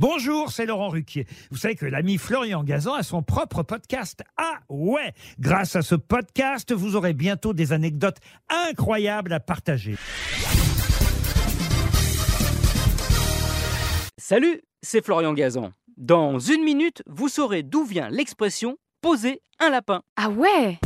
Bonjour, c'est Laurent Ruquier. Vous savez que l'ami Florian Gazan a son propre podcast. Ah ouais Grâce à ce podcast, vous aurez bientôt des anecdotes incroyables à partager. Salut, c'est Florian Gazan. Dans une minute, vous saurez d'où vient l'expression poser un lapin. Ah ouais?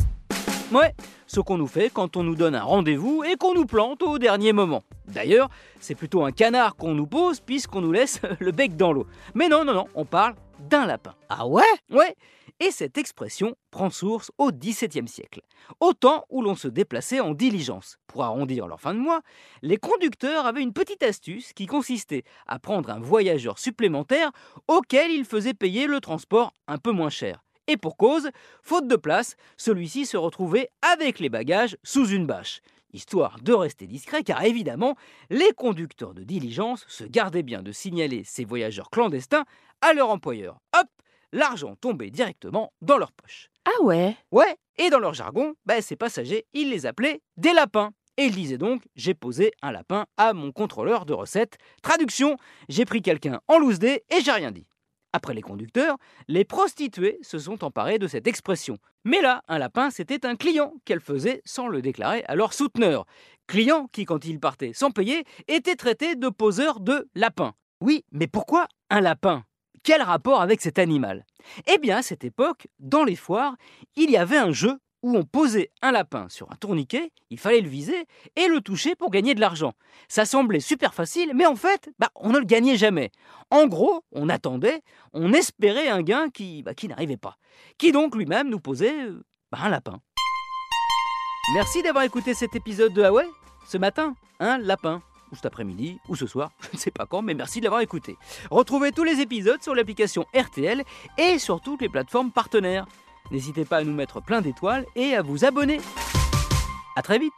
Ouais, ce qu'on nous fait quand on nous donne un rendez-vous et qu'on nous plante au dernier moment. D'ailleurs, c'est plutôt un canard qu'on nous pose puisqu'on nous laisse le bec dans l'eau. Mais non, non, non, on parle d'un lapin. Ah ouais? Ouais, et cette expression prend source au XVIIe siècle, au temps où l'on se déplaçait en diligence. Pour arrondir leur fin de mois, les conducteurs avaient une petite astuce qui consistait à prendre un voyageur supplémentaire auquel ils faisaient payer le transport un peu moins cher. Et pour cause, faute de place, celui-ci se retrouvait avec les bagages sous une bâche. Histoire de rester discret, car évidemment, les conducteurs de diligence se gardaient bien de signaler ces voyageurs clandestins à leur employeur. Hop L'argent tombait directement dans leur poche. Ah ouais? Ouais, et dans leur jargon, bah, ces passagers, ils les appelaient des lapins. Et ils disaient donc J'ai posé un lapin à mon contrôleur de recettes. Traduction J'ai pris quelqu'un en loose day et j'ai rien dit. Après les conducteurs, les prostituées se sont emparées de cette expression. Mais là, un lapin, c'était un client qu'elles faisaient sans le déclarer à leur souteneur. Client qui, quand il partait sans payer, était traité de poseur de lapin. Oui, mais pourquoi un lapin? Quel rapport avec cet animal? Eh bien, à cette époque, dans les foires, il y avait un jeu où on posait un lapin sur un tourniquet, il fallait le viser et le toucher pour gagner de l'argent. Ça semblait super facile, mais en fait, bah, on ne le gagnait jamais. En gros, on attendait, on espérait un gain qui, bah, n'arrivait pas. Qui donc lui-même nous posait euh, bah, un lapin. Merci d'avoir écouté cet épisode de Huawei. Ce matin, un lapin. Ou cet après-midi, ou ce soir, je ne sais pas quand, mais merci de l'avoir écouté. Retrouvez tous les épisodes sur l'application RTL et sur toutes les plateformes partenaires. N'hésitez pas à nous mettre plein d'étoiles et à vous abonner. A très vite